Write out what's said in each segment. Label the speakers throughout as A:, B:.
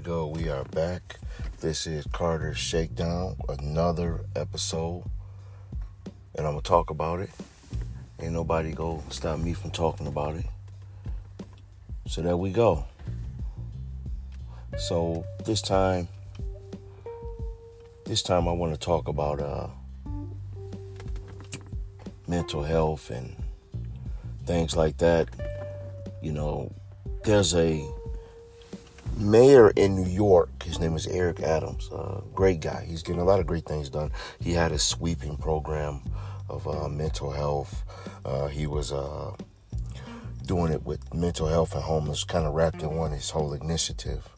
A: go. We are back. This is Carter's Shakedown, another episode. And I'm going to talk about it. Ain't nobody go stop me from talking about it. So there we go. So this time, this time I want to talk about uh, mental health and things like that. You know, there's a mayor in New York. His name is Eric Adams. Uh, great guy. He's getting a lot of great things done. He had a sweeping program of uh, mental health. Uh, he was uh, doing it with mental health and homeless, kind of wrapped in one his whole initiative.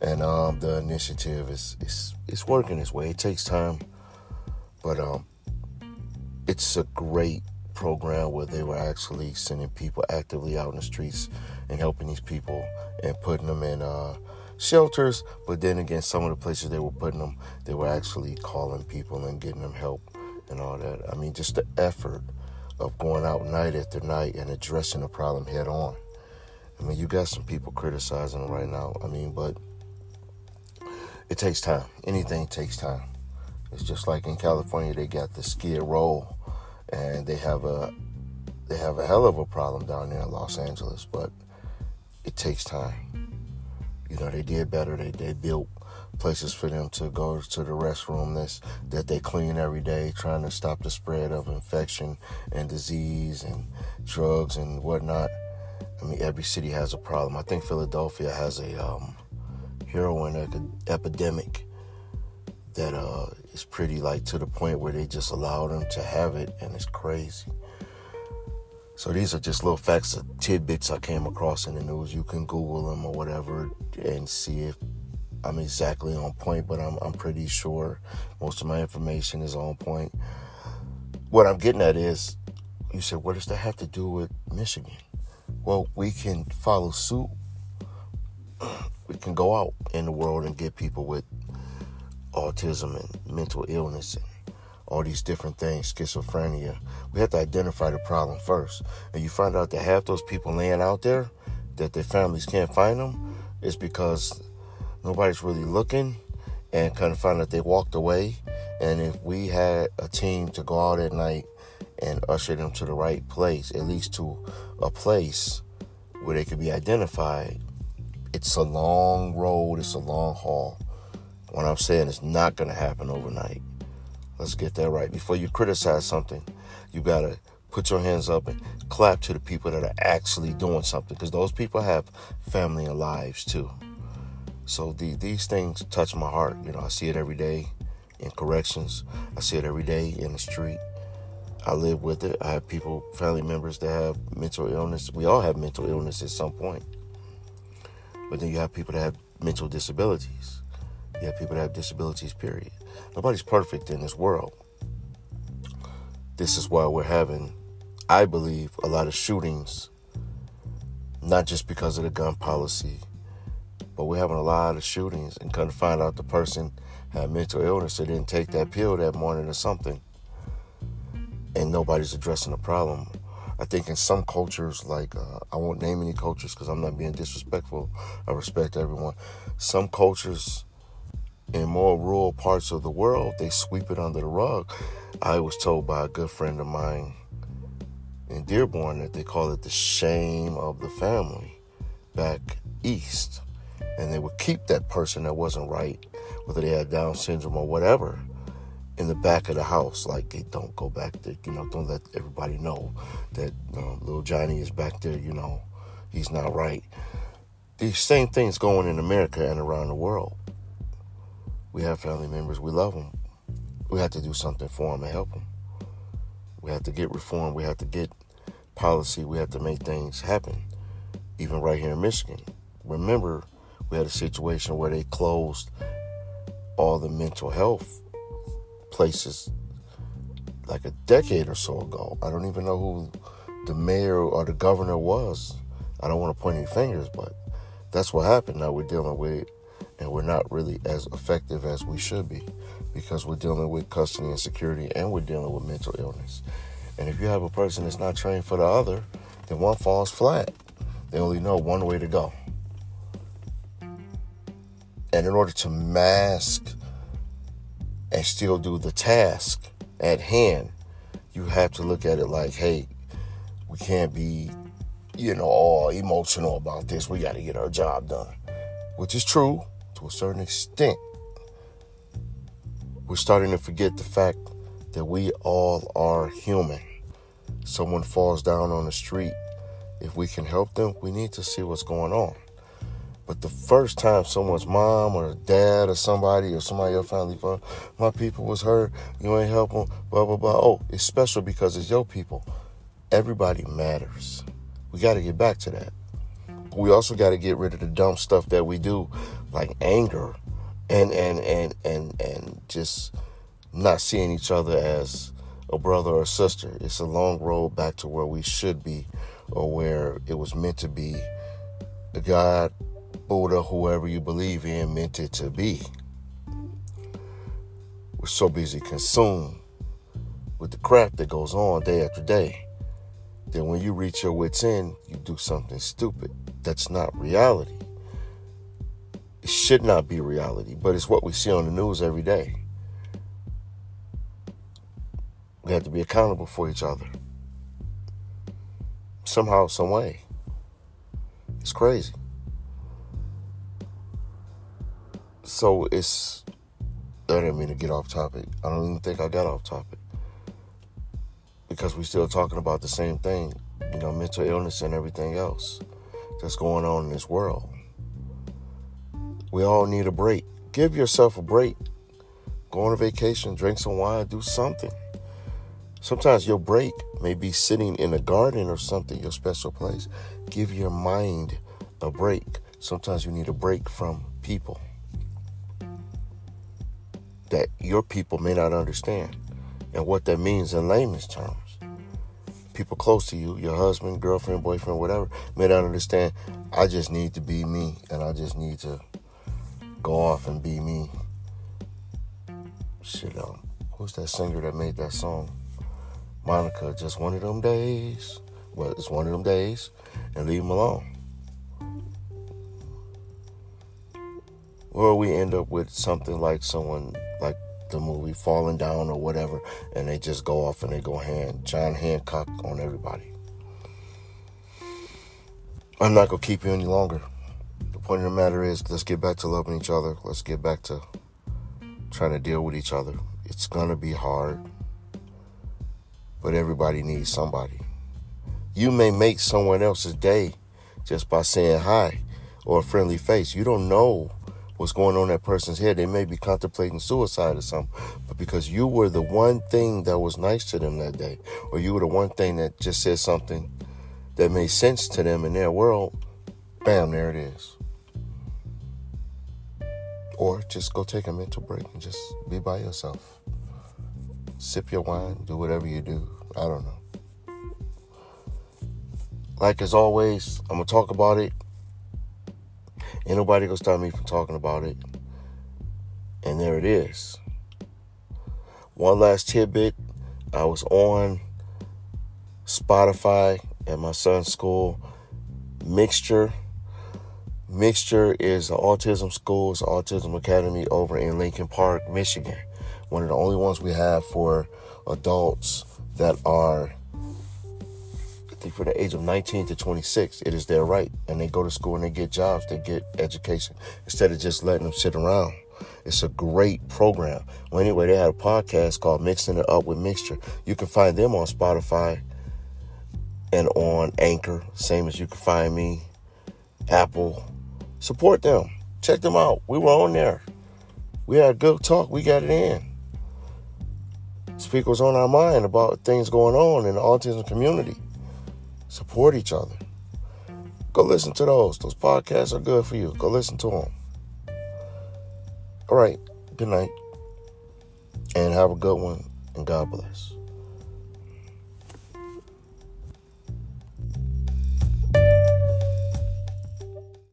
A: And um, the initiative is, is working its way. It takes time, but um, it's a great program where they were actually sending people actively out in the streets and helping these people and putting them in uh, shelters. But then again, some of the places they were putting them, they were actually calling people and getting them help and all that. I mean, just the effort of going out night after night and addressing the problem head on. I mean, you got some people criticizing them right now. I mean, but it takes time. Anything takes time. It's just like in California, they got the skid row and they have a they have a hell of a problem down there in Los Angeles, but it takes time. You know, they did better. They they built places for them to go to the restroom that's, that they clean every day, trying to stop the spread of infection and disease and drugs and whatnot. I mean, every city has a problem. I think Philadelphia has a um, heroin epidemic that uh, is pretty like to the point where they just allow them to have it, and it's crazy. So these are just little facts, of tidbits I came across in the news. You can Google them or whatever and see if I'm exactly on point, but I'm I'm pretty sure most of my information is on point. What I'm getting at is, you said, what does that have to do with Michigan? Well, we can follow suit. We can go out in the world and get people with autism and mental illness and all these different things, schizophrenia. We have to identify the problem first. And you find out that half those people laying out there, that their families can't find them, is because nobody's really looking and kind of find that they walked away. And if we had a team to go out at night and usher them to the right place, at least to a place where they could be identified, it's a long road, it's a long haul. What I'm saying is not going to happen overnight. Let's get that right. Before you criticize something, you got to put your hands up and clap to the people that are actually doing something because those people have family and lives too. So the, these things touch my heart. You know, I see it every day in corrections. I see it every day in the street. I live with it. I have people, family members that have mental illness. We all have mental illness at some point. But then you have people that have mental disabilities. You have people that have disabilities, period. Nobody's perfect in this world. This is why we're having, I believe, a lot of shootings, not just because of the gun policy, but we're having a lot of shootings and come to find out the person had mental illness or didn't take that pill that morning or something. And nobody's addressing the problem. I think in some cultures, like uh, I won't name any cultures because I'm not being disrespectful. I respect everyone. Some cultures in more rural parts of the world, they sweep it under the rug. I was told by a good friend of mine in Dearborn that they call it the shame of the family back east. And they would keep that person that wasn't right, whether they had Down syndrome or whatever, in the back of the house. Like, they don't go back there, you know, don't let everybody know that little Johnny is back there, you know, he's not right. These same things going in America and around the world. We have family members. We love them. We have to do something for them and help them. We have to get reform. We have to get policy. We have to make things happen. Even right here in Michigan. Remember, we had a situation where they closed all the mental health places like a decade or so ago. I don't even know who the mayor or the governor was. I don't want to point any fingers, but that's what happened. Now we're dealing with and we're not really as effective as we should be because we're dealing with custody and security and we're dealing with mental illness. And if you have a person that's not trained for the other, then one falls flat. They only know one way to go. And in order to mask and still do the task at hand, you have to look at it like, hey, we can't be, you know, all emotional about this. We got to get our job done, which is true to a certain extent. We're starting to forget the fact that we all are human. Someone falls down on the street. If we can help them, we need to see what's going on. But the first time someone's mom or dad or somebody or somebody your family, for my people was hurt, you ain't help them, blah, blah, blah. Oh, it's special because it's your people. Everybody matters. We got to get back to that. But we also got to get rid of the dumb stuff that we do, like anger and, and, and, and, and just not seeing each other as a brother or sister. It's a long road back to where we should be or where it was meant to be. God Buddha, whoever you believe in, meant it to be. We're so busy consumed with the crap that goes on day after day that when you reach your wits' end, you do something stupid. That's not reality. Should not be reality, but it's what we see on the news every day. We have to be accountable for each other. Somehow, some way. It's crazy. So it's. I didn't mean to get off topic. I don't even think I got off topic. Because we're still talking about the same thing, you know, mental illness and everything else that's going on in this world. We all need a break. Give yourself a break. Go on a vacation, drink some wine, do something. Sometimes your break may be sitting in a garden or something, your special place. Give your mind a break. Sometimes you need a break from people that your people may not understand and what that means in layman's terms. People close to you, your husband, girlfriend, boyfriend, whatever, may not understand. I just need to be me and I just need to go off and be me. Shit, um, who's that singer that made that song? Monica, just one of them days. Well, it's one of them days, and leave them alone. Or we end up with something like someone like the movie Falling Down or whatever, and they just go off and they go hand John Hancock on everybody. I'm not gonna keep you any longer. The point of the matter is, let's get back to loving each other. Let's get back to trying to deal with each other. It's gonna be hard, but everybody needs somebody. You may make someone else's day just by saying hi or a friendly face. You don't know what's going on in that person's head. They may be contemplating suicide or something, but because you were the one thing that was nice to them that day, or you were the one thing that just said something that made sense to them in their world, bam, there it is. Or just go take a mental break and just be by yourself. Sip your wine, do whatever you do. I don't know. Like as always, I'm gonna talk about it Ain't nobody gonna stop me from talking about it. And there it is. One last tidbit. I was on Spotify at my son's school. Mixture. Mixture is an autism school, an autism academy over in Lincoln Park, Michigan. One of the only ones we have for adults that are I think for the age of 19 to 26, it is their right. And they go to school and they get jobs, they get education instead of just letting them sit around. It's a great program. Well, anyway, they had a podcast called Mixing It Up with Mixture. You can find them on Spotify and on Anchor, same as you can find me, Apple. Support them. Check them out. We were on there. We had a good talk. We got it in. Speak was on our mind about things going on in the autism community. Support each other. Go listen to those. Those podcasts are good for you. Go listen to them. All right. Good night. And have a good one. And God bless.